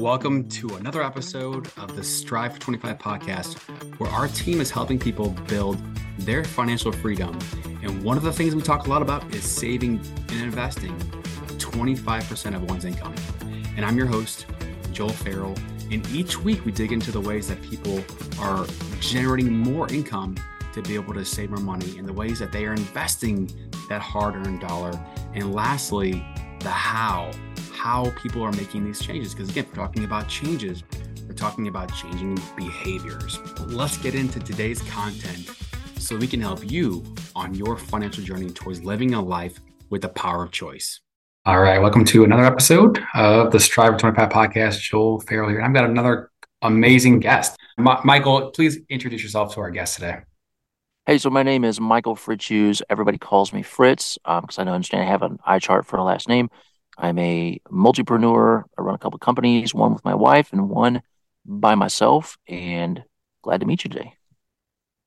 Welcome to another episode of the Strive for 25 podcast, where our team is helping people build their financial freedom. And one of the things we talk a lot about is saving and investing 25% of one's income. And I'm your host, Joel Farrell. And each week we dig into the ways that people are generating more income to be able to save more money and the ways that they are investing that hard earned dollar. And lastly, the how how people are making these changes. Because again, we're talking about changes, we're talking about changing behaviors. Let's get into today's content so we can help you on your financial journey towards living a life with the power of choice. All right, welcome to another episode of the Strive for 25 podcast. Joel Farrell here. I've got another amazing guest. Ma- Michael, please introduce yourself to our guest today. Hey, so my name is Michael Fritzius. Everybody calls me Fritz because um, I don't understand I have an eye chart for a last name. I'm a multipreneur. I run a couple companies, one with my wife and one by myself. And glad to meet you today.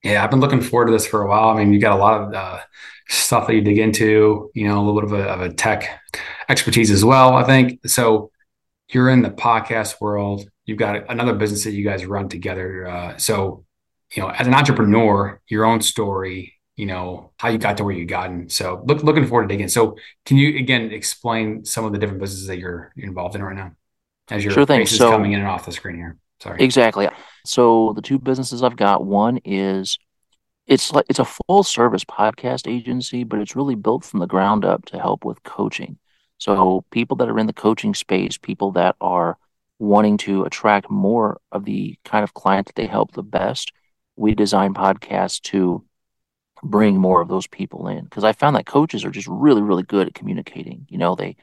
Yeah, I've been looking forward to this for a while. I mean, you got a lot of uh, stuff that you dig into, you know, a little bit of a, of a tech expertise as well, I think. So you're in the podcast world. You've got another business that you guys run together. Uh, so, you know, as an entrepreneur, your own story, you know how you got to where you gotten. So look, looking forward to digging. So can you again explain some of the different businesses that you're involved in right now as your sure thing. face so, coming in and off the screen here? Sorry. Exactly. So the two businesses I've got, one is it's like it's a full service podcast agency, but it's really built from the ground up to help with coaching. So people that are in the coaching space, people that are wanting to attract more of the kind of client that they help the best, we design podcasts to bring more of those people in because I found that coaches are just really, really good at communicating. You know, they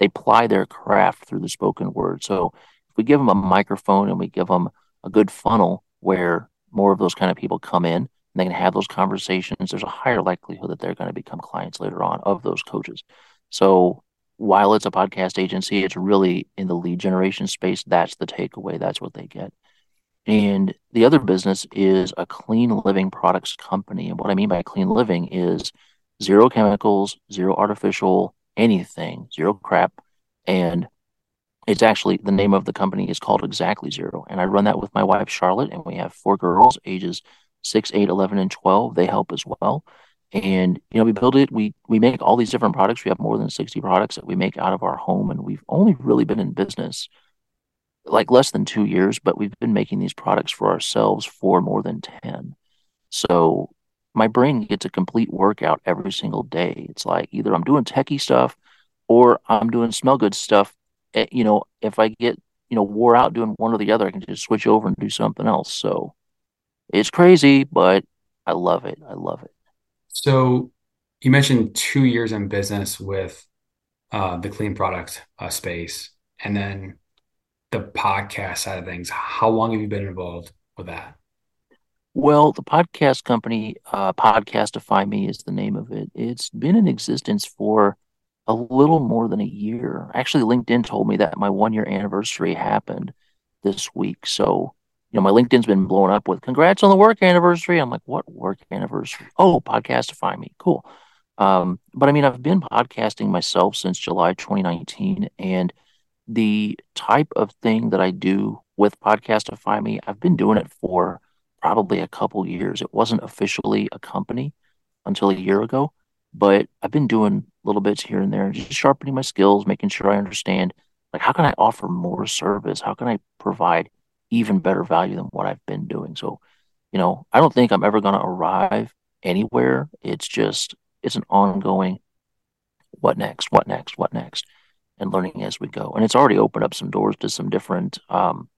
they ply their craft through the spoken word. So if we give them a microphone and we give them a good funnel where more of those kind of people come in and they can have those conversations, there's a higher likelihood that they're going to become clients later on of those coaches. So while it's a podcast agency, it's really in the lead generation space. That's the takeaway. That's what they get. And the other business is a clean living products company. And what I mean by clean living is zero chemicals, zero artificial anything, zero crap. And it's actually the name of the company is called Exactly Zero. And I run that with my wife, Charlotte, and we have four girls, ages six, eight, 11, and 12. They help as well. And, you know, we build it, we, we make all these different products. We have more than 60 products that we make out of our home. And we've only really been in business like less than two years, but we've been making these products for ourselves for more than 10. So my brain gets a complete workout every single day. It's like either I'm doing techie stuff or I'm doing smell good stuff. Eh, you know, if I get, you know, wore out doing one or the other, I can just switch over and do something else. So it's crazy, but I love it. I love it. So you mentioned two years in business with uh, the clean product uh, space. And then the podcast side of things, how long have you been involved with that? Well, the podcast company, uh, Podcastify Me is the name of it. It's been in existence for a little more than a year. Actually, LinkedIn told me that my one year anniversary happened this week. So, you know, my LinkedIn's been blown up with congrats on the work anniversary. I'm like, what work anniversary? Oh, Podcastify Me. Cool. Um, but I mean, I've been podcasting myself since July 2019. And the type of thing that I do with Podcastify Me, I've been doing it for probably a couple years. It wasn't officially a company until a year ago, but I've been doing little bits here and there, just sharpening my skills, making sure I understand like how can I offer more service? How can I provide even better value than what I've been doing? So, you know, I don't think I'm ever going to arrive anywhere. It's just it's an ongoing what next? What next? What next? And learning as we go. And it's already opened up some doors to some different um,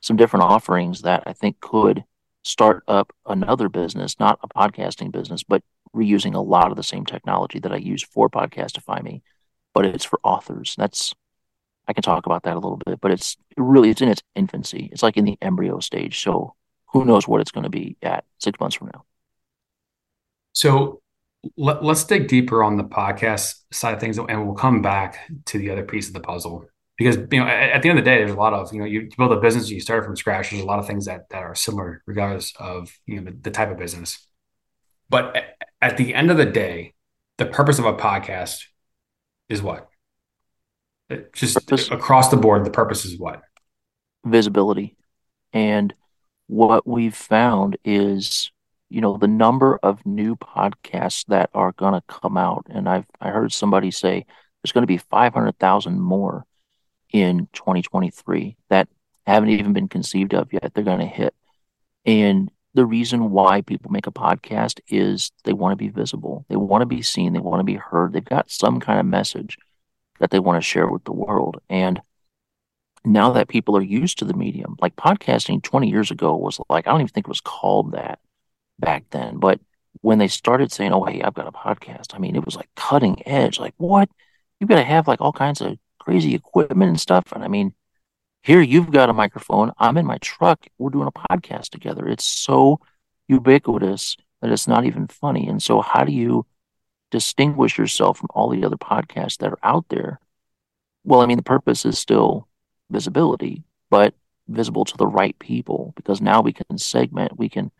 some different offerings that I think could start up another business, not a podcasting business, but reusing a lot of the same technology that I use for Podcastify Me, but it's for authors. That's I can talk about that a little bit, but it's really it's in its infancy. It's like in the embryo stage. So who knows what it's going to be at six months from now. So let, us dig deeper on the podcast side of things and we'll come back to the other piece of the puzzle because you know at, at, the end of the day there's a lot of you know you, build a business you start from scratch there's a lot of things that that are similar regardless of you know the, the type of business but at, at the end of the day the purpose of a podcast is what it just purpose. across the board the purpose is what visibility. And what we've found is, you know, the number of new podcasts that are going to come out. And I've I heard somebody say there's going to be 500,000 more in 2023 that haven't even been conceived of yet. They're going to hit. And the reason why people make a podcast is they want to be visible. They want to be seen. They want to be heard. They've got some kind of message that they want to share with the world. And now that people are used to the medium, like podcasting 20 years ago was like, I don't even think it was called that back then. But when they started saying, oh, hey, I've got a podcast, I mean, it was like cutting edge. Like, what? You've got to have like all kinds of crazy equipment and stuff. And I mean, here you've got a microphone. I'm in my truck. We're doing a podcast together. It's so ubiquitous that it's not even funny. And so, how do you distinguish yourself from all the other podcasts that are out there? Well, I mean, the purpose is still visibility, but visible to the right people because now we can segment, we can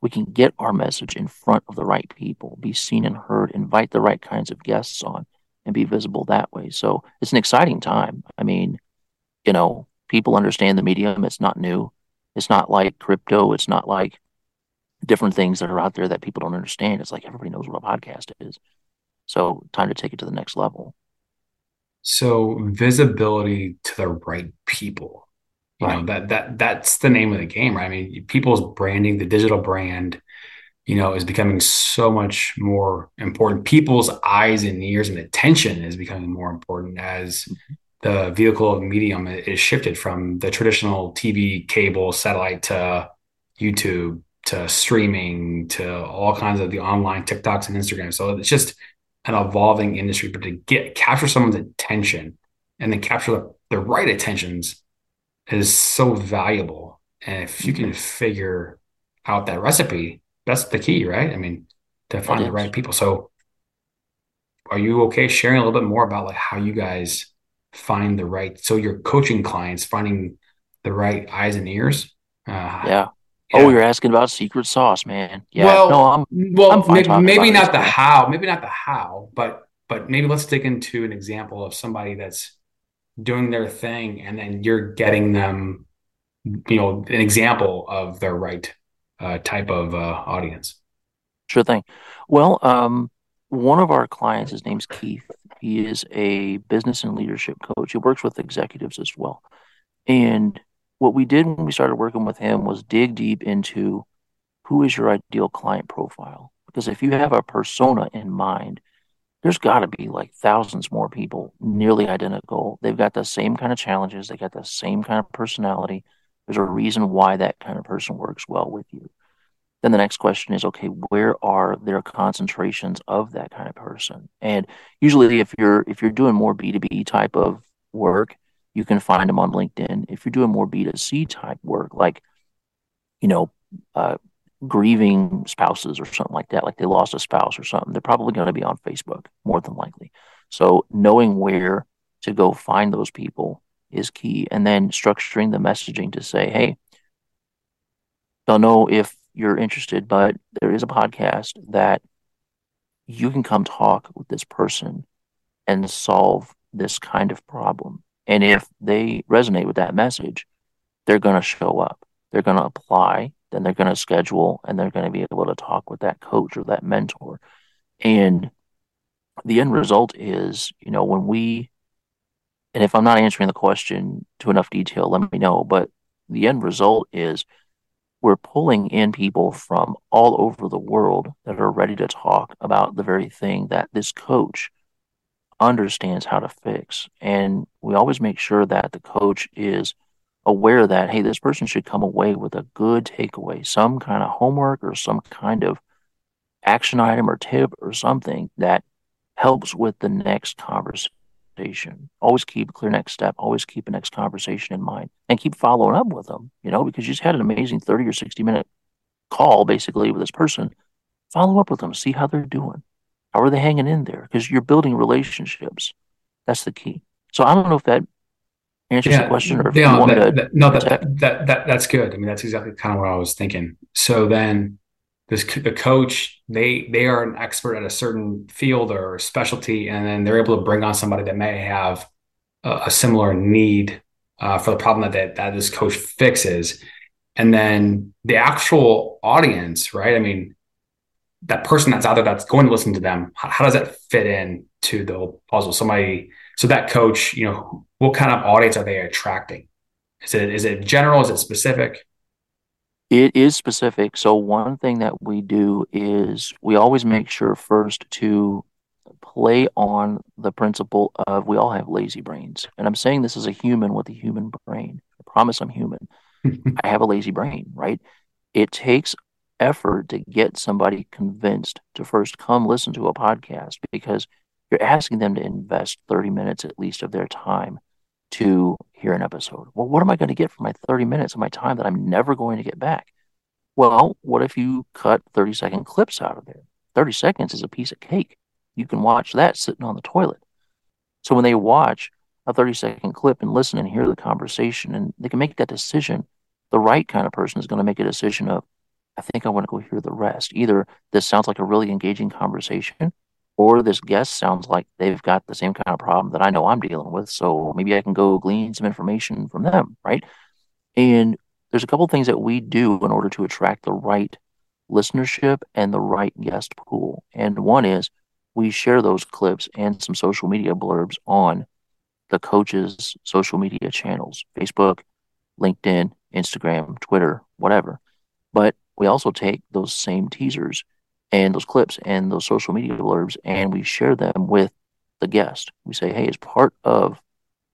we can get our message in front of the right people, be seen and heard, invite the right kinds of guests on and be visible that way. So it's an exciting time. I mean, you know, people understand the medium. It's not new. It's not like crypto. It's not like different things that are out there that people don't understand. It's like everybody knows what a podcast is. So time to take it to the next level. So visibility to the right people. You know, that that that's the name of the game, right? I mean, people's branding, the digital brand, you know, is becoming so much more important. People's eyes and ears and attention is becoming more important as the vehicle of medium is shifted from the traditional TV, cable, satellite to YouTube to streaming to all kinds of the online TikToks and Instagram. So it's just an evolving industry, but to get capture someone's attention and then capture the, the right attentions is so valuable. And if you can figure out that recipe, that's the key, right? I mean, to find the right people. So are you okay sharing a little bit more about like how you guys find the right so your coaching clients finding the right eyes and ears? Uh, yeah. Yeah. Oh, you're asking about secret sauce, man. Yeah. Well, no, I'm well. I'm maybe, maybe not the how. Maybe not the how, but but maybe let's dig into an example of somebody that's doing their thing, and then you're getting them, you know, an example of their right uh, type of uh, audience. Sure thing. Well, um, one of our clients, his name's Keith. He is a business and leadership coach. He works with executives as well, and what we did when we started working with him was dig deep into who is your ideal client profile. Because if you have a persona in mind, there's got to be like thousands more people nearly identical. They've got the same kind of challenges, they got the same kind of personality. There's a reason why that kind of person works well with you. Then the next question is okay, where are their concentrations of that kind of person? And usually if you're if you're doing more B2B type of work, you can find them on LinkedIn. If you're doing more B2C type work, like, you know, uh, grieving spouses or something like that, like they lost a spouse or something, they're probably going to be on Facebook more than likely. So knowing where to go find those people is key. And then structuring the messaging to say, hey, don't know if you're interested, but there is a podcast that you can come talk with this person and solve this kind of problem. And if they resonate with that message, they're going to show up. They're going to apply. Then they're going to schedule and they're going to be able to talk with that coach or that mentor. And the end result is, you know, when we, and if I'm not answering the question to enough detail, let me know. But the end result is we're pulling in people from all over the world that are ready to talk about the very thing that this coach understands how to fix. And we always make sure that the coach is aware that, hey, this person should come away with a good takeaway, some kind of homework or some kind of action item or tip or something that helps with the next conversation. Always keep a clear next step, always keep a next conversation in mind and keep following up with them, you know, because you just had an amazing 30 or 60 minute call basically with this person. Follow up with them, see how they're doing. How are they hanging in there? Because you're building relationships. That's the key. So I don't know if that answers yeah, the question or if yeah, you want that, that, no, that, that, that, that's good. I mean, that's exactly kind of what I was thinking. So then this, the coach, they, they are an expert at a certain field or specialty, and then they're able to bring on somebody that may have a, a similar need uh, for the problem that, that that this coach fixes, and then the actual audience, right? I mean, that person that's out there that's going to listen to them, how, how does that fit in to the puzzle? Somebody, so that coach, you know, what kind of audience are they attracting? Is it is it general? Is it specific? It is specific. So one thing that we do is we always make sure first to play on the principle of we all have lazy brains. And I'm saying this as a human with a human brain. I promise I'm human. I have a lazy brain, right? It takes effort to get somebody convinced to first come listen to a podcast because you're asking them to invest 30 minutes at least of their time to hear an episode. Well, what am I going to get for my 30 minutes of my time that I'm never going to get back? Well, what if you cut 30 second clips out of there? 30 seconds is a piece of cake. You can watch that sitting on the toilet. So when they watch a 30 second clip and listen and hear the conversation and they can make that decision, the right kind of person is going to make a decision of, I think I want to go hear the rest. Either this sounds like a really engaging conversation or this guest sounds like they've got the same kind of problem that I know I'm dealing with. So maybe I can go glean some information from them, right? And there's a couple things that we do in order to attract the right listenership and the right guest pool. And one is we share those clips and some social media blurbs on the coaches' social media channels Facebook, LinkedIn, Instagram, Twitter, whatever. But we also take those same teasers and those clips and those social media blurbs and we share them with the guest. We say, hey, as part of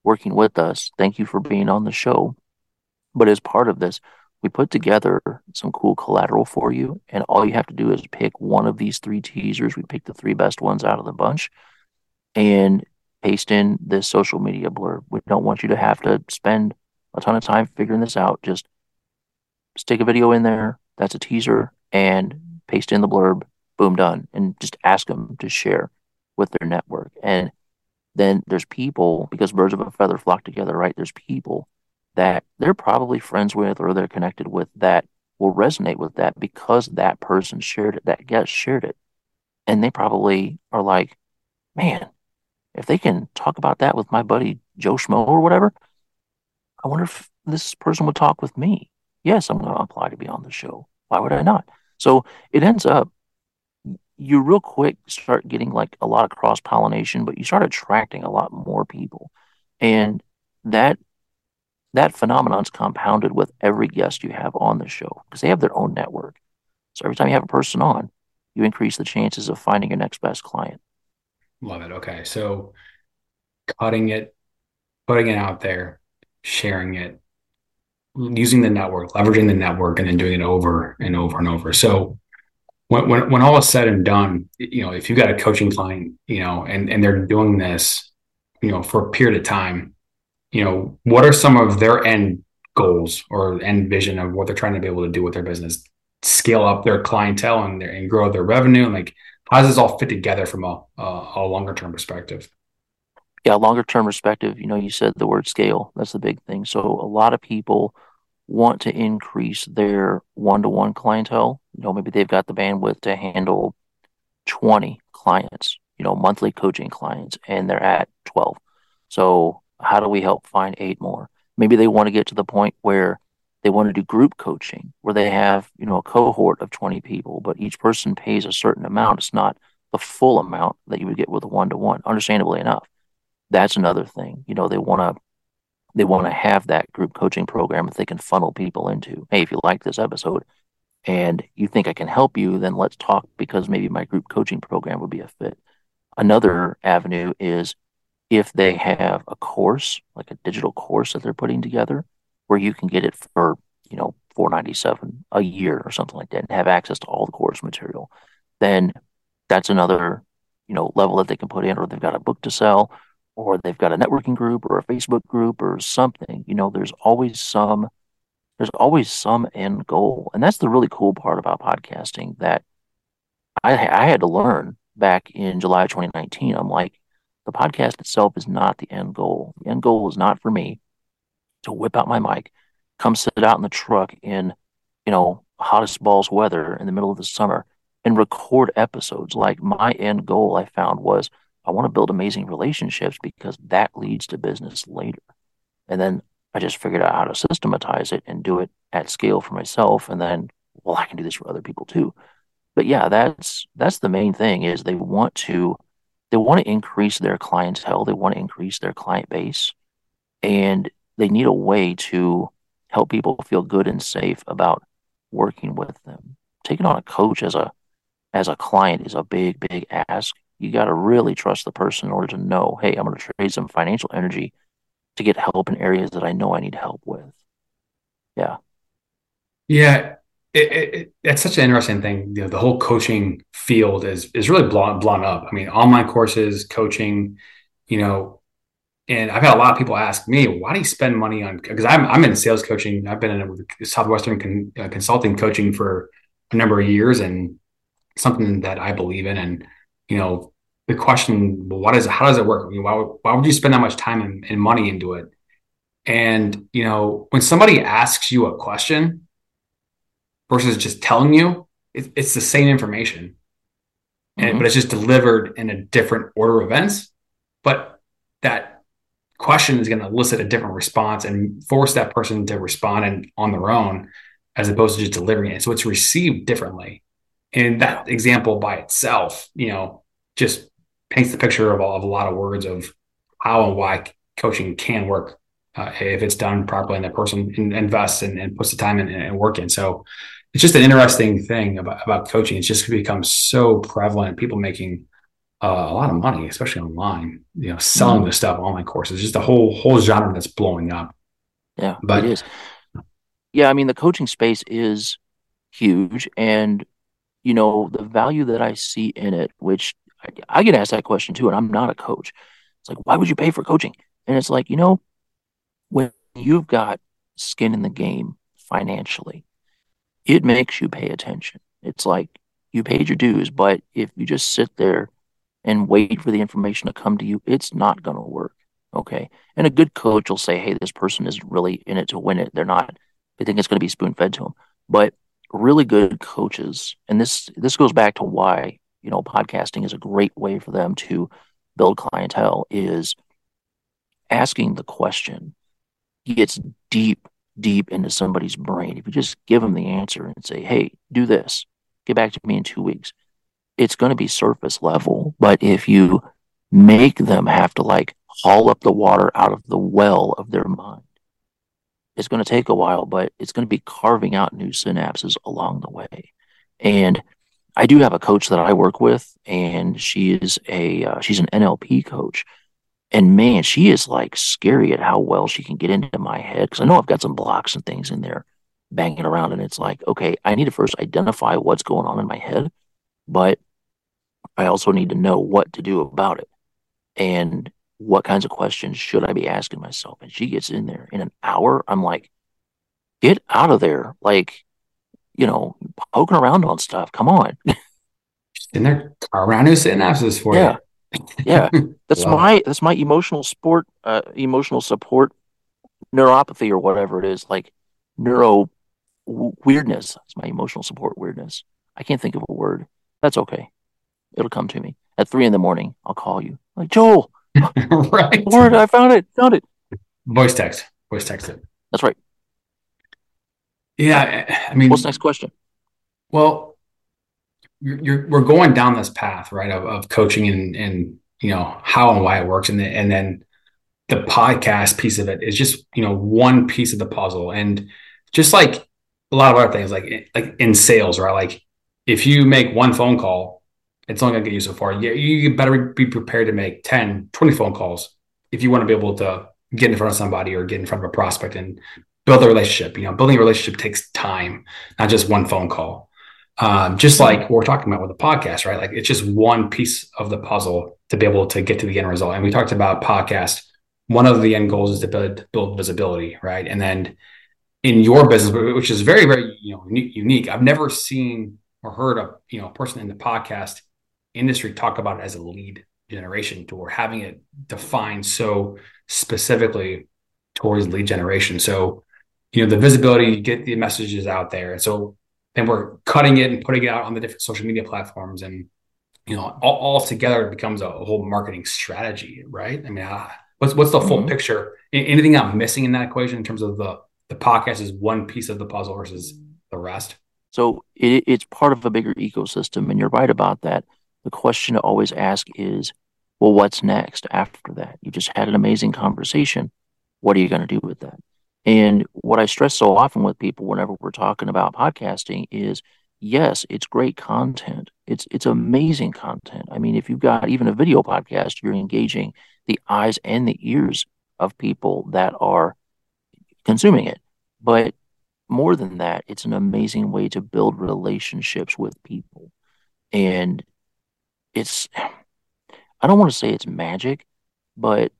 working with us, thank you for being on the show. But as part of this, we put together some cool collateral for you. And all you have to do is pick one of these three teasers. We pick the three best ones out of the bunch and paste in this social media blurb. We don't want you to have to spend a ton of time figuring this out. Just stick a video in there. That's a teaser and paste in the blurb, boom, done, and just ask them to share with their network. And then there's people, because birds of a feather flock together, right? There's people that they're probably friends with or they're connected with that will resonate with that because that person shared it, that guest shared it. And they probably are like, man, if they can talk about that with my buddy Joe Schmo or whatever, I wonder if this person would talk with me. Yes, I'm going to apply to be on the show. Why would I not? So it ends up you real quick start getting like a lot of cross pollination, but you start attracting a lot more people. And that that phenomenon is compounded with every guest you have on the show because they have their own network. So every time you have a person on, you increase the chances of finding your next best client. Love it. Okay. So cutting it, putting it out there, sharing it, using the network, leveraging the network, and then doing it over and over and over. So when, when, when all is said and done, you know, if you've got a coaching client, you know, and, and they're doing this, you know, for a period of time, you know, what are some of their end goals or end vision of what they're trying to be able to do with their business? Scale up their clientele and, their, and grow their revenue. And like, how does this all fit together from a, a, a longer term perspective? Yeah, longer term perspective, you know, you said the word scale. That's the big thing. So a lot of people want to increase their one to one clientele. You know, maybe they've got the bandwidth to handle 20 clients, you know, monthly coaching clients, and they're at 12. So how do we help find eight more? Maybe they want to get to the point where they want to do group coaching where they have, you know, a cohort of 20 people, but each person pays a certain amount. It's not the full amount that you would get with a one to one, understandably enough that's another thing. You know, they want to they want to have that group coaching program that they can funnel people into. Hey, if you like this episode and you think I can help you, then let's talk because maybe my group coaching program would be a fit. Another avenue is if they have a course, like a digital course that they're putting together, where you can get it for, you know, 497 a year or something like that and have access to all the course material, then that's another, you know, level that they can put in, or they've got a book to sell, or they've got a networking group or a Facebook group or something. You know, there's always some there's always some end goal. And that's the really cool part about podcasting that I I had to learn back in July 2019. I'm like, the podcast itself is not the end goal. The end goal is not for me to whip out my mic, come sit out in the truck in, you know, hottest balls weather in the middle of the summer and record episodes. Like my end goal I found was I want to build amazing relationships because that leads to business later. And then I just figured out how to systematize it and do it at scale for myself. And then, well, I can do this for other people too. But yeah, that's that's the main thing is they want to they want to increase their clientele, they want to increase their client base, and they need a way to help people feel good and safe about working with them. Taking on a coach as a as a client is a big, big ask. You got to really trust the person in order to know, hey, I'm going to trade some financial energy to get help in areas that I know I need help with. Yeah. Yeah. It, it, it's such an interesting thing. You know, the whole coaching field is is really blown blown up. I mean, online courses, coaching, you know, and I've had a lot of people ask me, why do you spend money on? Because I'm I'm in sales coaching. I've been in Southwestern con, uh, consulting coaching for a number of years, and something that I believe in. And you know, the question, well, what is how does it work? I mean, why why would you spend that much time and, and money into it? And you know, when somebody asks you a question versus just telling you, it, it's the same information, and mm-hmm. but it's just delivered in a different order of events. But that question is going to elicit a different response and force that person to respond and on their own as opposed to just delivering it. So it's received differently. And that example by itself, you know, just paints the picture of, of a lot of words of how and why coaching can work uh, if it's done properly and that person invests and, and puts the time and, and work in. So it's just an interesting thing about, about coaching. It's just become so prevalent. People making uh, a lot of money, especially online. You know, selling mm-hmm. this stuff, online courses, just a whole whole genre that's blowing up. Yeah, but it is. Yeah, I mean, the coaching space is huge, and you know the value that I see in it, which I, I get asked that question too, and I'm not a coach. It's like, why would you pay for coaching? And it's like, you know, when you've got skin in the game financially, it makes you pay attention. It's like you paid your dues, but if you just sit there and wait for the information to come to you, it's not going to work. Okay. And a good coach will say, hey, this person is really in it to win it. They're not, they think it's going to be spoon fed to them. But really good coaches, and this this goes back to why, you know, podcasting is a great way for them to build clientele, is asking the question gets deep, deep into somebody's brain. If you just give them the answer and say, hey, do this, get back to me in two weeks it's going to be surface level. But if you make them have to like haul up the water out of the well of their mind, it's going to take a while, but it's going to be carving out new synapses along the way. And I do have a coach that I work with, and she is a uh, she's an NLP coach, and man, she is like scary at how well she can get into my head because I know I've got some blocks and things in there banging around, and it's like, okay, I need to first identify what's going on in my head, but I also need to know what to do about it and what kinds of questions should I be asking myself. And she gets in there in an hour. I'm like, get out of there. Like, you know, poking around on stuff. Come on. She's in there around new synapses for yeah. you. yeah. That's wow. my that's my emotional support uh emotional support neuropathy or whatever it is, like neuro weirdness. It's my emotional support weirdness. I can't think of a word. That's okay. It'll come to me at three in the morning. I'll call you like Joel. right. Word, I found it. Found it. Voice text. Voice text it. That's right. Yeah, I mean, what's next question? Well, you're, you're, we're going down this path, right, of, of coaching and and you know how and why it works, and then and then the podcast piece of it is just you know one piece of the puzzle, and just like a lot of other things, like like in sales, right? Like if you make one phone call it's only going to get you so far. You, you better be prepared to make 10, 20 phone calls if you want to be able to get in front of somebody or get in front of a prospect and build a relationship. You know, building a relationship takes time, not just one phone call. Um, just like we're talking about with the podcast, right? Like it's just one piece of the puzzle to be able to get to the end result. And we talked about podcast. One of the end goals is to build, build visibility, right? And then in your business, which is very, very you know unique. I've never seen or heard of you know a person in the podcast industry talk about it as a lead generation tool, having it defined so specifically towards lead generation. So, you know, the visibility, you get the messages out there. And so then we're cutting it and putting it out on the different social media platforms. And, you know, all, all together it becomes a, whole marketing strategy, right? I mean, how, What's what's the full mm-hmm. picture? Anything I'm missing in that equation in terms of the the podcast is one piece of the puzzle versus the rest? So it, it's part of a bigger ecosystem, and you're right about that. The question to always ask is, well, what's next after that? You just had an amazing conversation. What are you going to do with that? And what I stress so often with people whenever we're talking about podcasting is yes, it's great content. It's it's amazing content. I mean, if you've got even a video podcast, you're engaging the eyes and the ears of people that are consuming it. But more than that, it's an amazing way to build relationships with people. And it's I don't want to say it's magic, but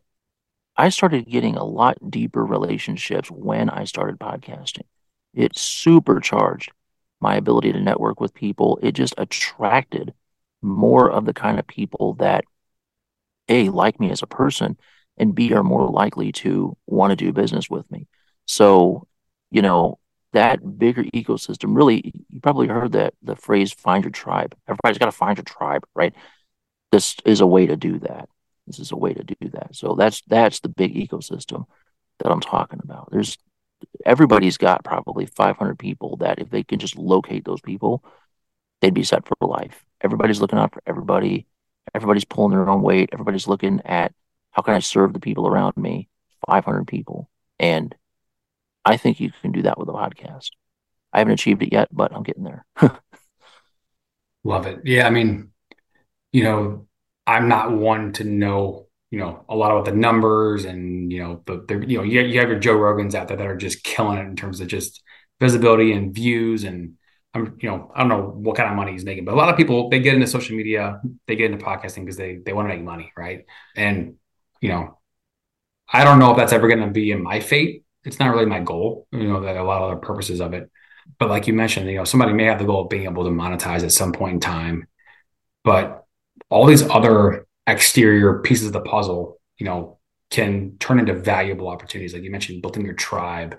I started getting a lot deeper relationships when I started podcasting. It supercharged my ability to network with people. It just attracted more of the kind of people that A, like me as a person, and B, are more likely to want to do business with me. So, you know, that bigger ecosystem really, you probably heard that the phrase find your tribe. Everybody's got to find your tribe, right? This is a way to do that. This is a way to do that. So that's that's the big ecosystem that I'm talking about. There's everybody's got probably 500 people that if they can just locate those people, they'd be set for life. Everybody's looking out for everybody. Everybody's pulling their own weight. Everybody's looking at how can I serve the people around me? 500 people. And I think you can do that with a podcast. I haven't achieved it yet, but I'm getting there. Love it. Yeah. I mean, you know, I'm not one to know, you know, a lot about the numbers and, you know, the, the you know, you, you have your Joe Rogans out there that are just killing it in terms of just visibility and views. And I'm, you know, I don't know what kind of money he's making, but a lot of people, they get into social media, they get into podcasting because they, they want to make money. Right. And, you know, I don't know if that's ever going to be in my fate. It's not really my goal, you know, that a lot of other purposes of it. But like you mentioned, you know, somebody may have the goal of being able to monetize at some point in time. But all these other exterior pieces of the puzzle, you know, can turn into valuable opportunities. Like you mentioned, building your tribe.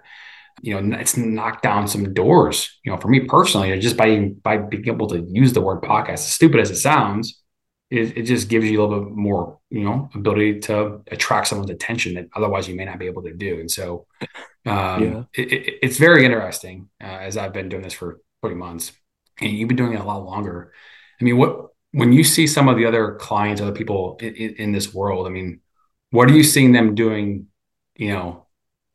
You know, it's knocked down some doors. You know, for me personally, just by by being able to use the word podcast, as stupid as it sounds, it, it just gives you a little bit more, you know, ability to attract someone's attention that otherwise you may not be able to do. And so, um, yeah. it, it, it's very interesting uh, as I've been doing this for 40 months, and you've been doing it a lot longer. I mean, what when you see some of the other clients, other people in, in, this world, I mean, what are you seeing them doing, you know,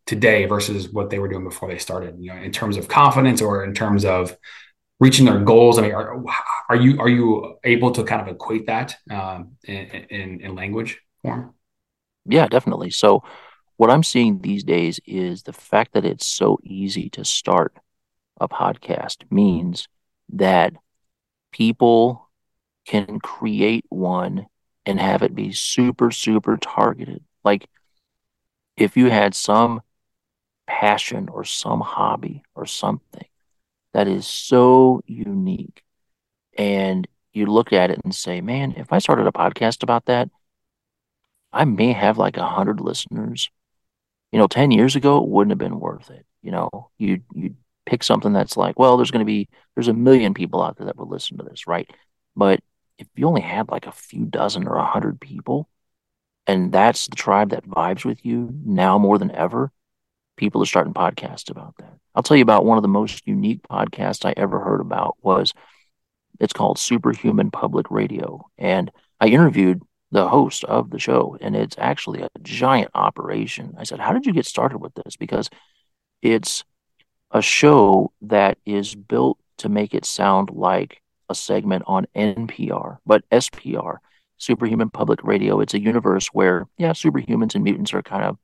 today versus what they were doing before they started, you know, in terms of confidence or in terms of reaching their goals? I mean, are, are you, are you able to kind of equate that um, in, in, in language form? Yeah, definitely. So what I'm seeing these days is the fact that it's so easy to start a podcast means that people can create one and have it be super, super targeted. Like if you had some passion or some hobby or something that is so unique and you look at it and say, man, if I started a podcast about that, I may have like a hundred listeners. You know, 10 years ago, it wouldn't have been worth it. You know, you you pick something that's like, well, there's going to be, there's a million people out there that will listen to this, right? But if you only had like a few dozen or a hundred people, and that's the tribe that vibes with you now more than ever, people are starting podcasts about that. I'll tell you about one of the most unique podcasts I ever heard about was it's called Superhuman Public Radio. And I interviewed the host of the show, and it's actually a giant operation. I said, How did you get started with this? Because it's a show that is built to make it sound like a segment on NPR, but SPR, Superhuman Public Radio. It's a universe where, yeah, superhumans and mutants are kind of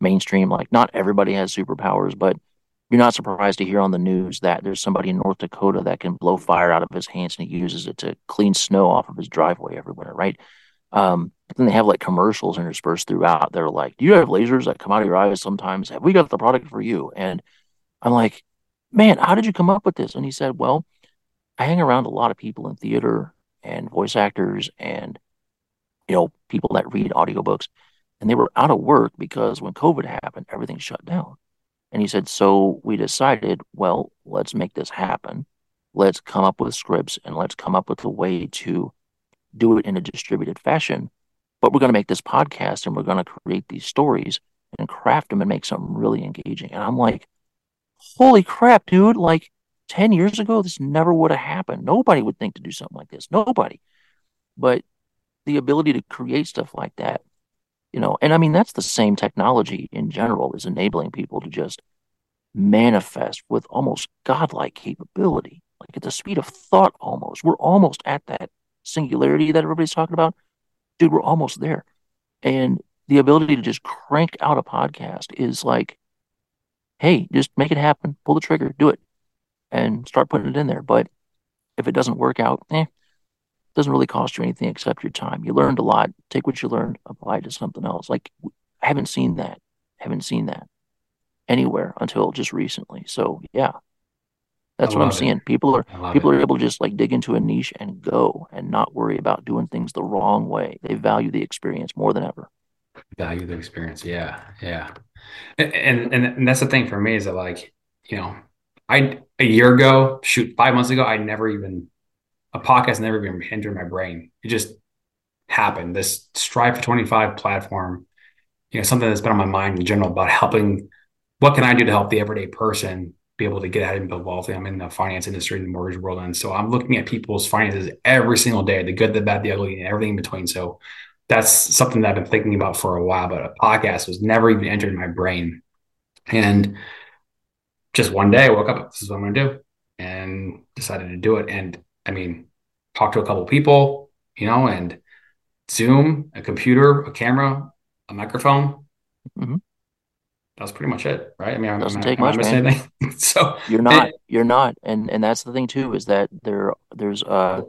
mainstream. Like, not everybody has superpowers, but you're not surprised to hear on the news that there's somebody in North Dakota that can blow fire out of his hands and he uses it to clean snow off of his driveway everywhere, right? Um, but then they have like commercials interspersed throughout. They're like, "Do you have lasers that come out of your eyes sometimes? Have we got the product for you?" And I'm like, "Man, how did you come up with this?" And he said, "Well, I hang around a lot of people in theater and voice actors and you know people that read audiobooks and they were out of work because when covid happened everything shut down and he said so we decided well let's make this happen let's come up with scripts and let's come up with a way to do it in a distributed fashion but we're going to make this podcast and we're going to create these stories and craft them and make something really engaging. And I'm like, holy crap, dude. Like 10 years ago, this never would have happened. Nobody would think to do something like this. Nobody. But the ability to create stuff like that, you know, and I mean, that's the same technology in general is enabling people to just manifest with almost godlike capability. Like at the speed of thought almost. We're almost at that singularity that everybody's talking about. Dude, we're almost there. And the ability to just crank out a podcast is like, hey, just make it happen, pull the trigger, do it, and start putting it in there. But if it doesn't work out, eh, doesn't really cost you anything except your time. You learned a lot. Take what you learned, apply it to something else. Like I haven't seen that. haven't seen that anywhere until just recently. So yeah, that's what I'm seeing. People are people it. are able to just like dig into a niche and go and not worry about doing things the wrong way. They value the experience more than ever. Value the experience. Yeah. Yeah. And, and and that's the thing for me is that like, you know, I a year ago, shoot, five months ago, I never even a podcast never even entered my brain. It just happened. This Strive for 25 platform, you know, something that's been on my mind in general about helping what can I do to help the everyday person be able to get ahead and build wealth? I'm in the finance industry, in the mortgage world. And so I'm looking at people's finances every single day, the good, the bad, the ugly, and everything in between. So that's something that I've been thinking about for a while, but a podcast was never even entered my brain. And just one day I woke up, this is what I'm going to do, and decided to do it. And I mean, talk to a couple people, you know, and Zoom, a computer, a camera, a microphone. Mm-hmm that's pretty much it, right? I mean, I'm, doesn't I'm, take I'm much, man. so you're not, it, you're not, and and that's the thing too is that there there's a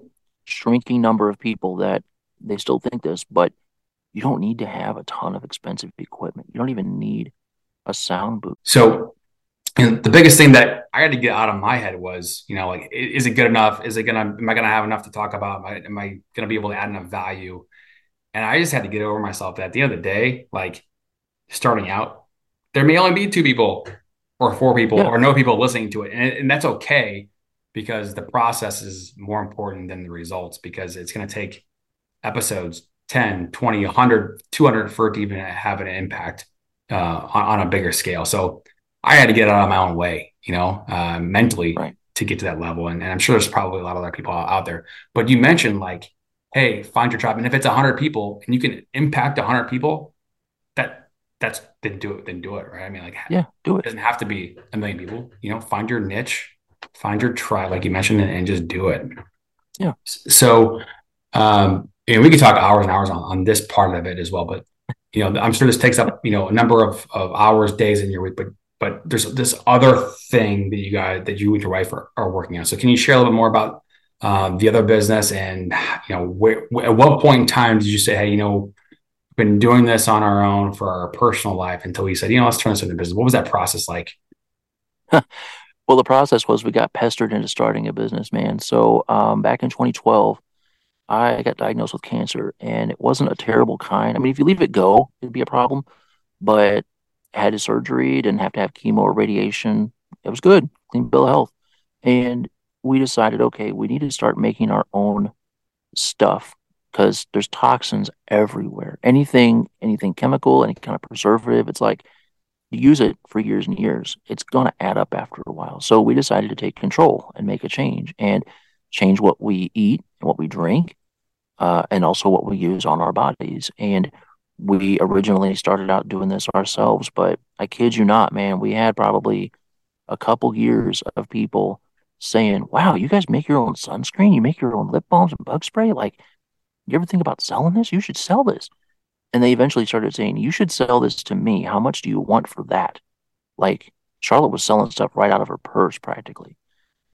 shrinking number of people that they still think this, but you don't need to have a ton of expensive equipment. You don't even need a sound booth. So, and the biggest thing that I had to get out of my head was, you know, like, is it good enough? Is it gonna? Am I gonna have enough to talk about? Am I, am I gonna be able to add enough value? And I just had to get over myself that at the end of the day, like starting out, there may only be two people or four people yeah. or no people listening to it. And, and that's okay because the process is more important than the results because it's going to take episodes 10, 20, 100, 200 for it to even have an impact uh, on, on, a bigger scale. So I had to get out of my own way, you know, uh, mentally right. to get to that level. And, and, I'm sure there's probably a lot of other people out there. But you mentioned like, hey, find your tribe. And if it's 100 people and you can impact 100 people, that that's then do it then do it right i mean like yeah do it. it doesn't have to be a million people you know find your niche find your tribe like you mentioned and, and just do it yeah so um you know we could talk hours and hours on, on this part of it as well but you know i'm sure this takes up you know a number of, of hours days in your week but but there's this other thing that you guys that you and your wife are, are working on so can you share a little bit more about um, the other business and you know where, at what point in time did you say hey you know been doing this on our own for our personal life until we said, you know, let's turn this into business. What was that process like? well, the process was we got pestered into starting a business, man. So um, back in 2012, I got diagnosed with cancer, and it wasn't a terrible kind. I mean, if you leave it go, it'd be a problem. But had a surgery, didn't have to have chemo or radiation. It was good, clean bill of health. And we decided, okay, we need to start making our own stuff because there's toxins everywhere. Anything, anything chemical, any kind of preservative, it's like you use it for years and years. It's going to add up after a while. So we decided to take control and make a change and change what we eat and what we drink, uh, and also what we use on our bodies. And we originally started out doing this ourselves, but I kid you not, man, we had probably a couple years of people saying, "Wow, you guys make your own sunscreen, you make your own lip balms and bug spray." Like you ever think about selling this? You should sell this. And they eventually started saying, you should sell this to me. How much do you want for that? Like Charlotte was selling stuff right out of her purse practically.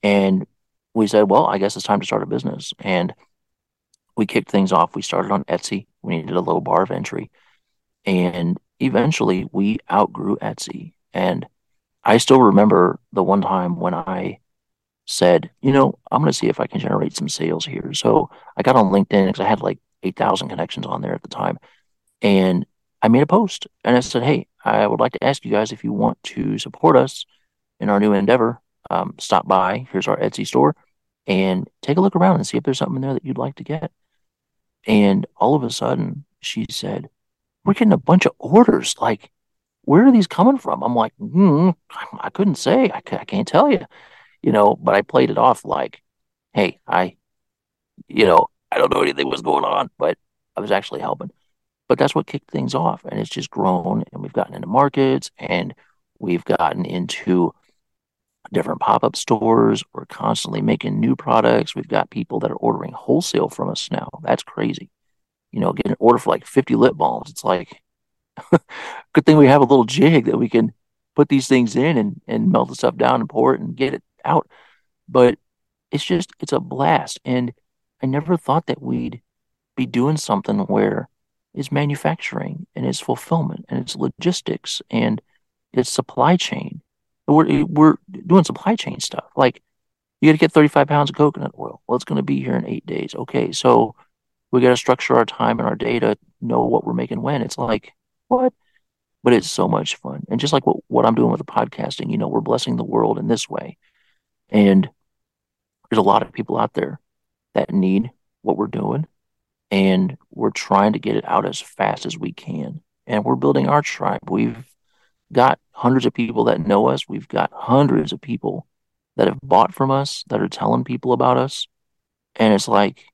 And we said, well, I guess it's time to start a business. And we kicked things off. We started on Etsy. We needed a low bar of entry. And eventually we outgrew Etsy. And I still remember the one time when I said, you know, I'm going to see if I can generate some sales here. So I got on LinkedIn because I had like 8,000 connections on there at the time. And I made a post and I said, hey, I would like to ask you guys if you want to support us in our new endeavor. Um, stop by. Here's our Etsy store and take a look around and see if there's something in there that you'd like to get. And all of a sudden, she said, We're getting a bunch of orders. Like, where are these coming from? I'm like, hmm, I couldn't say. I, I can't tell you, you know, but I played it off like, hey, I, you know, I don't know anything was going on, but I was actually helping. But that's what kicked things off. And it's just grown and we've gotten into markets and we've gotten into different pop-up stores. We're constantly making new products. We've got people that are ordering wholesale from us now. That's crazy. You know, getting an order for like 50 lip balms. It's like good thing we have a little jig that we can put these things in and, and melt the stuff down and pour it and get it out. But it's just it's a blast. And I never thought that we'd be doing something where it's manufacturing and it's fulfillment and it's logistics and it's supply chain we're we're doing supply chain stuff. Like you got to get 35 pounds of coconut oil. Well, it's going to be here in eight days. Okay, so we got to structure our time and our data, know what we're making when. It's like what? But it's so much fun. And just like what, what I'm doing with the podcasting, you know, we're blessing the world in this way. And there's a lot of people out there that need what we're doing. And we're trying to get it out as fast as we can. And we're building our tribe. We've got hundreds of people that know us. We've got hundreds of people that have bought from us that are telling people about us. And it's like,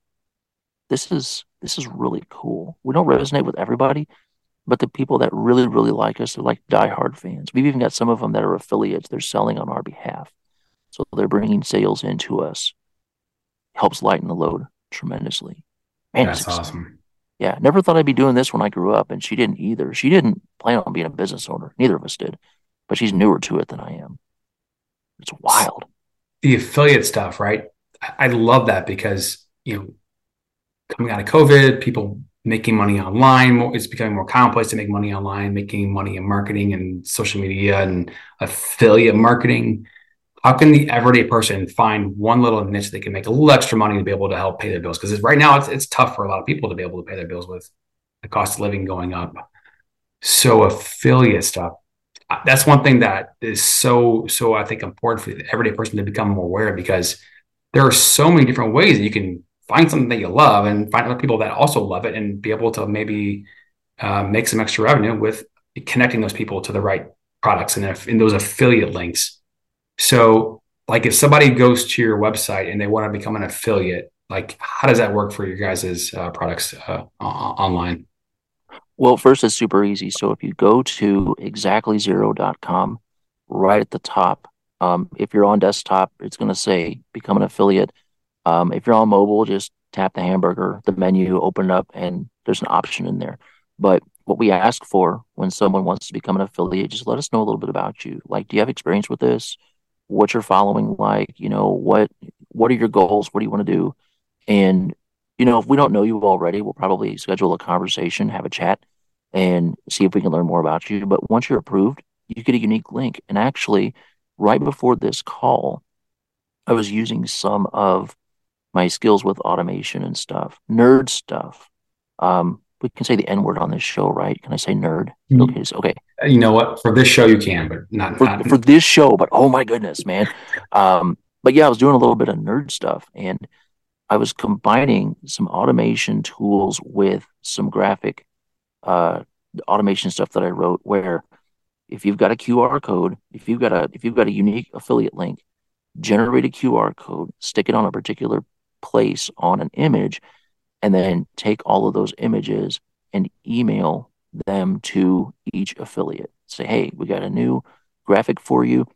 this is this is really cool. We don't resonate with everybody, but the people that really, really like us, they're like diehard fans. We've even got some of them that are affiliates. They're selling on our behalf. So they're bringing sales into us. Helps lighten the load tremendously. Man, That's awesome yeah, never thought I'd be doing this when I grew up, and she didn't either. She didn't plan on being a business owner. Neither of us did, but she's newer to it than I am. It's wild. The affiliate stuff, right? I love that because you know, coming out of COVID, people making money online. It's becoming more commonplace to make money online, making money in marketing and social media and affiliate marketing how can the everyday person find one little niche they can make a little extra money to be able to help pay their bills? Because right now it's, it's tough for a lot of people to be able to pay their bills with the cost of living going up. So affiliate stuff, uh, that's one thing that is so, so I think important for the everyday person to become more aware because there are so many different ways that you can find something that you love and find other people that also love it and be able to maybe uh, make some extra revenue with connecting those people to the right products and if in those affiliate links so, like if somebody goes to your website and they want to become an affiliate, like how does that work for your guys' uh, products uh, online? Well, first, it's super easy. So if you go to exactlyzero.com, right at the top, um, if you're on desktop, it's going to say become an affiliate. Um, if you're on mobile, just tap the hamburger, the menu, open it up, and there's an option in there. But what we ask for when someone wants to become an affiliate, just let us know a little bit about you. Like, do you have experience with this? What's your following like you know what what are your goals? What do you want to do? And you know if we don't know you already we'll probably schedule a conversation have a chat and see if we can learn more about you. But once you're approved you get a unique link. And actually right before this call i was using some of my skills with automation and stuff nerd stuff. Um, we can say the N word on this show, right? Can I say nerd? Mm-hmm. Okay, so, okay. You know what? For this show, you can, but not for, not... for this show. But oh my goodness, man! Um, but yeah, I was doing a little bit of nerd stuff, and I was combining some automation tools with some graphic uh, automation stuff that I wrote. Where if you've got a QR code, if you've got a if you've got a unique affiliate link, generate a QR code, stick it on a particular place on an image and then take all of those images and email them to each affiliate. Say, hey, we got a new graphic for you.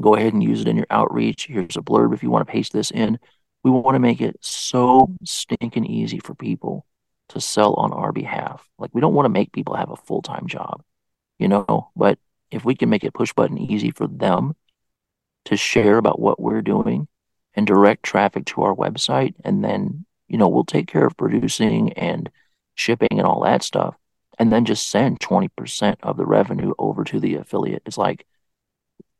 Go ahead and use it in your outreach. Here's a blurb if you want to paste this in. We want to make it so stinking easy for people to sell on our behalf. Like, we don't want to make people have a full time job, you know, but if we can make it push button easy for them to share about what we're doing and direct traffic to our website and then you know, we'll take care of producing and shipping and all that stuff, and then just send 20% of the revenue over to the affiliate. It's like,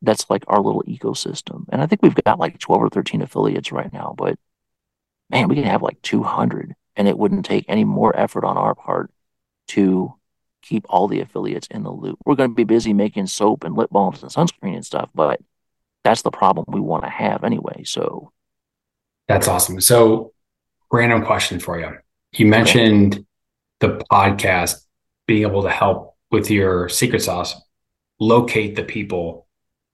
that's like our little ecosystem. And I think we've got like 12 or 13 affiliates right now, but man, we can have like 200 and it wouldn't take any more effort on our part to keep all the affiliates in the loop. We're going to be busy making soap and lip balms and sunscreen and stuff, but that's the problem we want to have anyway. So that's awesome. So random question for you. You mentioned the podcast being able to help with your secret sauce locate the people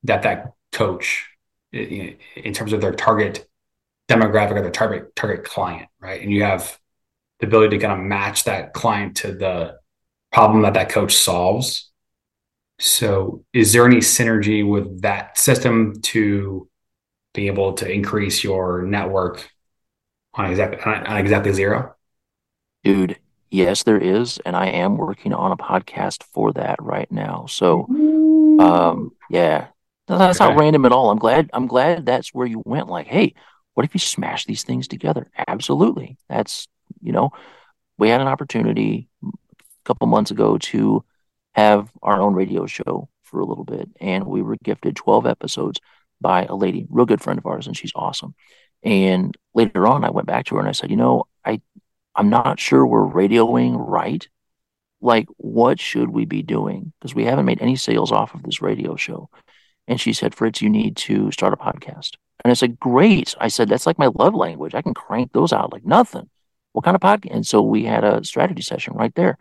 that that coach in terms of their target demographic or their target target client, right? And you have the ability to kind of match that client to the problem that that coach solves. So, is there any synergy with that system to be able to increase your network on exactly on exactly zero? Dude, yes, there is, and I am working on a podcast for that right now. So, um, yeah, that's okay. not random at all. I'm glad. I'm glad that's where you went. Like, hey, what if you smash these things together? Absolutely. That's you know, we had an opportunity a couple months ago to have our own radio show for a little bit, and we were gifted 12 episodes by a lady, real good friend of ours, and she's awesome. And later on, I went back to her and I said, you know, I I'm not sure we're radioing right. Like, what should we be doing? Because we haven't made any sales off of this radio show. And she said, Fritz, you need to start a podcast. And I said, Great. I said, That's like my love language. I can crank those out like nothing. What kind of podcast? And so we had a strategy session right there.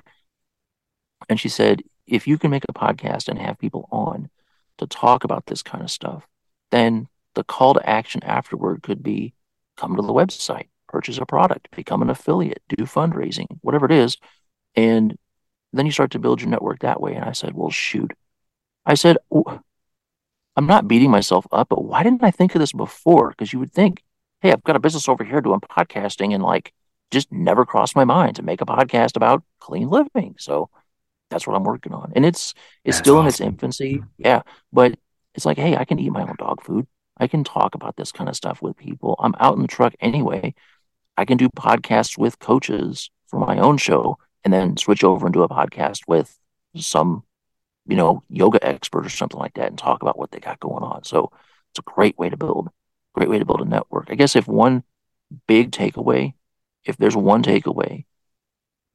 And she said, If you can make a podcast and have people on to talk about this kind of stuff, then the call to action afterward could be come to the website, purchase a product, become an affiliate, do fundraising, whatever it is. And then you start to build your network that way. And I said, well, shoot. I said, I'm not beating myself up, but why didn't I think of this before? Because you would think, hey, I've got a business over here doing podcasting and like just never crossed my mind to make a podcast about clean living. So that's what I'm working on. And it's it's that's still awesome. in its infancy. Yeah. But it's like, hey, I can eat my own dog food. I can talk about this kind of stuff with people. I'm out in the truck anyway. I can do podcasts with coaches for my own show and then switch over and do a podcast with some, you know, yoga expert or something like that and talk about what they got going on. So it's a great way to build, great way to build a network. I guess if one big takeaway, if there's one takeaway,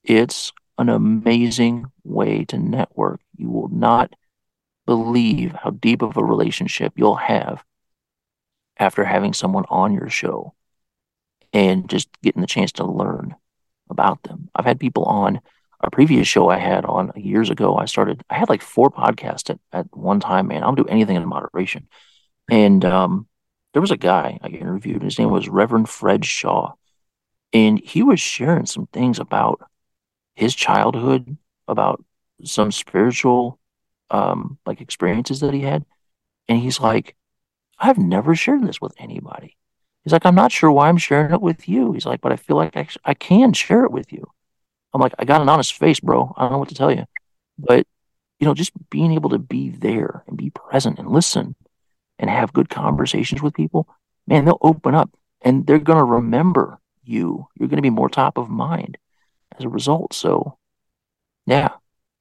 it's an amazing way to network. You will not believe how deep of a relationship you'll have after having someone on your show and just getting the chance to learn about them. I've had people on a previous show I had on years ago. I started, I had like four podcasts at, at one time, man. I'll do anything in moderation. And um, there was a guy I interviewed. His name was Reverend Fred Shaw. And he was sharing some things about his childhood, about some spiritual um, like experiences that he had. And he's like, I've never shared this with anybody. He's like, I'm not sure why I'm sharing it with you. He's like, but I feel like I, I can share it with you. I'm like, I got an honest face, bro. I don't know what to tell you. But, you know, just being able to be there and be present and listen and have good conversations with people, man, they'll open up and they're going to remember you. You're going to be more top of mind as a result. So, yeah,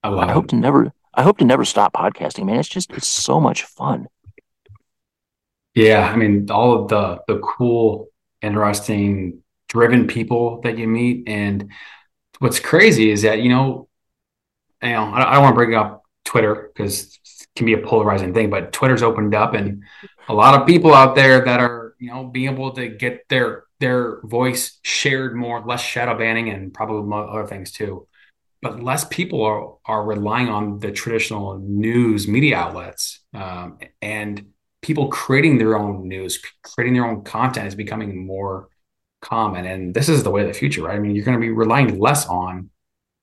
I, I hope to never, I hope to never stop podcasting, man. It's just, it's so much fun. Yeah, I mean, all of the the cool, interesting, driven people that you meet, and what's crazy is that you know, you know, I, don't want to bring up Twitter because it can be a polarizing thing, but Twitter's opened up, and a lot of people out there that are you know being able to get their their voice shared more, less shadow banning, and probably other things too. But less people are are relying on the traditional news media outlets, um, and people creating their own news, creating their own content is becoming more common. And this is the way of the future, right? I mean, you're going to be relying less on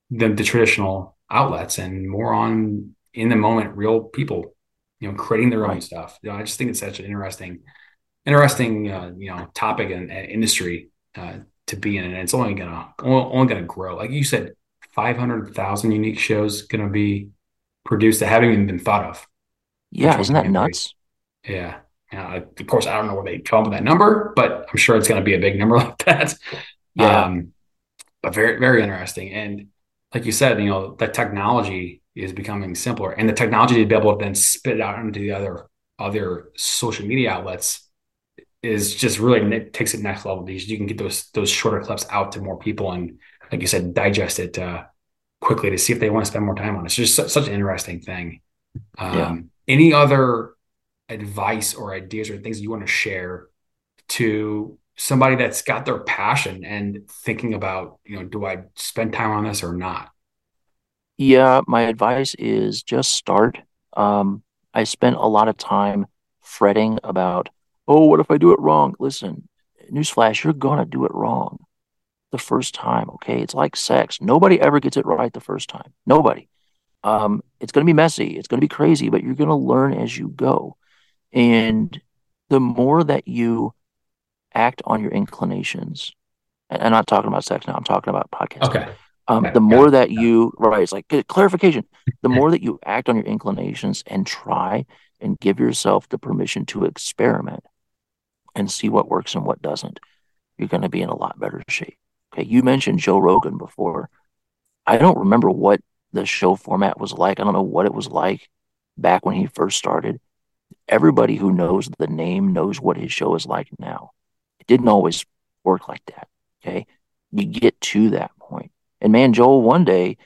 the, the traditional outlets and more on in the moment, real people, you know, creating their own stuff. You know, I just think it's such an interesting, interesting, uh, you know, topic and, and industry uh, to be in, and it's only gonna only gonna grow. Like you said, five hundred thousand unique shows gonna be produced that haven't even been thought of. Yeah, isn't that nuts? Yeah. Uh, of course, I don't know where they come up with that number, but I'm sure it's going to be a big number like that. Yeah. Um, but very, very interesting. And like you said, you know, the technology is becoming simpler, and the technology to be able to then spit it out into the other other social media outlets is just really it takes it next level because you can get those those shorter clips out to more people and, like you said, digest it uh, quickly to see if they want to spend more time on it. It's just such, an interesting thing. Um, yeah. Any other advice or ideas or things you want to share to somebody that's got their passion and thinking about, you know, do I spend time on this or not? Yeah, my advice is just start. Um, I spent a lot of time fretting about, oh, what if I do it wrong? Listen, newsflash, you're gonna do it wrong the first time. Okay, it's like sex. Nobody ever gets it right the first time. Nobody. Um, it's gonna be messy. It's gonna be crazy, but you're gonna learn as you go. And the more that you act on your inclinations, and I'm not talking about sex now. I'm talking about podcasting. Okay. Um, okay. the more that you right, it's like clarification. The more that you act on your inclinations and try and give yourself the permission to experiment and see what works and what doesn't, you're going to be in a lot better shape. Okay, you mentioned Joe Rogan before. I don't remember what the show format was like. I don't know what it was like back when he first started. Everybody who knows the name knows what his show is like now. It didn't always work like that. Okay. You get to that point. And man, Joel, one day,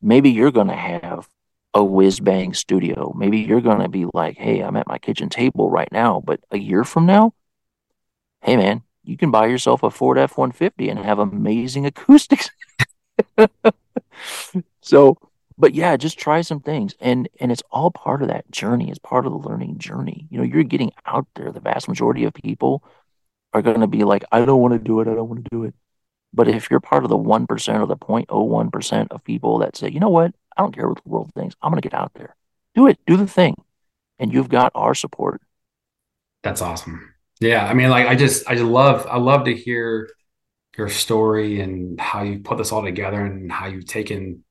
maybe you're going to have a whiz bang studio. Maybe you're going to be like, hey, I'm at my kitchen table right now. But a year from now, hey, man, you can buy yourself a Ford F 150 and have amazing acoustics. so, but yeah, just try some things. And, and it's all part of that journey. It's part of the learning journey. You know, you're getting out there. The vast majority of people are going to be like, I don't want to do it. I don't want to do it. But if you're part of the 1% or the 0.01% of people that say, you know what, I don't care what the world thinks, I'm going to get out there, do it, do the thing. And you've got our support. That's awesome. Yeah. I mean, like, I just, I just love, I love to hear your story and how you put this all together and how you've taken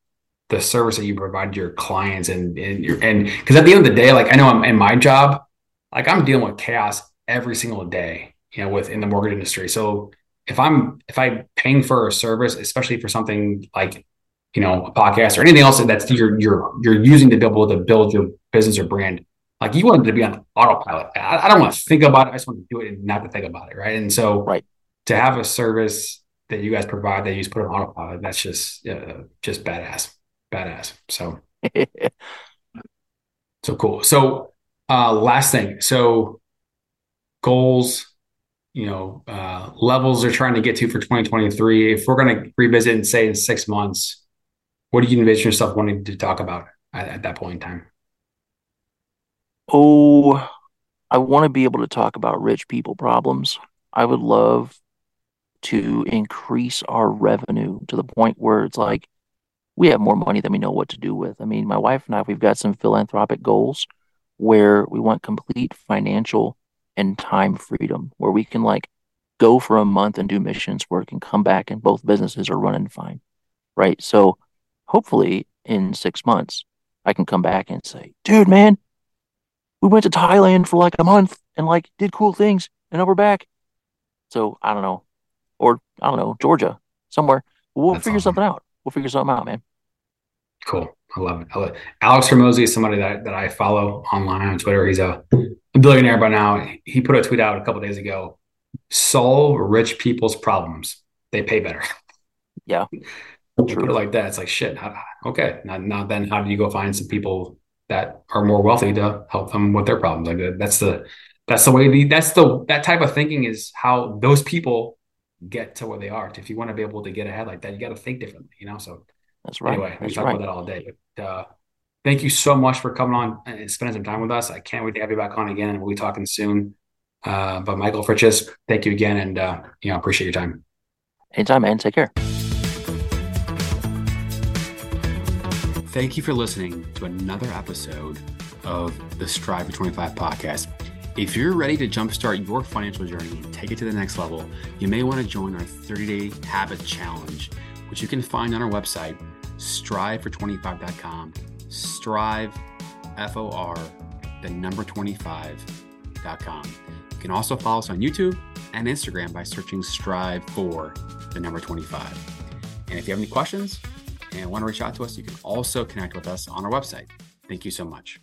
the service that you provide to your clients and, and your, and because at the end of the day, like, I know I'm in my job, like, I'm dealing with chaos every single day you know, within the mortgage industry. So if I'm if I'm paying for a service, especially for something like you know a podcast or anything else that's you're you're you're using to be able to build your business or brand, like you want it to be on autopilot. I, I don't want to think about it. I just want to do it and not to think about it, right? And so right. to have a service that you guys provide that you just put on autopilot, that's just uh, just badass, badass. So so cool. So uh, last thing, so goals you know uh, levels they're trying to get to for 2023 if we're going to revisit and say in six months what do you envision yourself wanting to talk about at, at that point in time oh i want to be able to talk about rich people problems i would love to increase our revenue to the point where it's like we have more money than we know what to do with i mean my wife and i we've got some philanthropic goals where we want complete financial and time freedom where we can like go for a month and do missions work and come back and both businesses are running fine. Right. So hopefully in six months, I can come back and say, dude, man, we went to Thailand for like a month and like did cool things and now we're back. So I don't know. Or I don't know, Georgia, somewhere. We'll That's figure awesome. something out. We'll figure something out, man. Cool. I love it. I love it. Alex Hormozi is somebody that, that I follow online on Twitter. He's a billionaire by now. He put a tweet out a couple days ago. Solve rich people's problems. They pay better. Yeah. Put it like that. It's like shit. okay. Now, now then how do you go find some people that are more wealthy to help them with their problems? Like that's the that's the way the that's the that type of thinking is how those people get to where they are. If you want to be able to get ahead like that, you got to think differently, you know. So that's right. Anyway, we talk right. about that all day. But, uh, thank you so much for coming on and spending some time with us. I can't wait to have you back on again, and we'll be talking soon. Uh, but Michael Fritzius, thank you again, and uh, you know appreciate your time. Anytime, man. Take care. Thank you for listening to another episode of the Strive for 25 podcast. If you're ready to jumpstart your financial journey and take it to the next level, you may want to join our 30 day habit challenge, which you can find on our website, strivefor25.com strive, F O R, the number 25.com. You can also follow us on YouTube and Instagram by searching Strive for the number 25. And if you have any questions and want to reach out to us, you can also connect with us on our website. Thank you so much.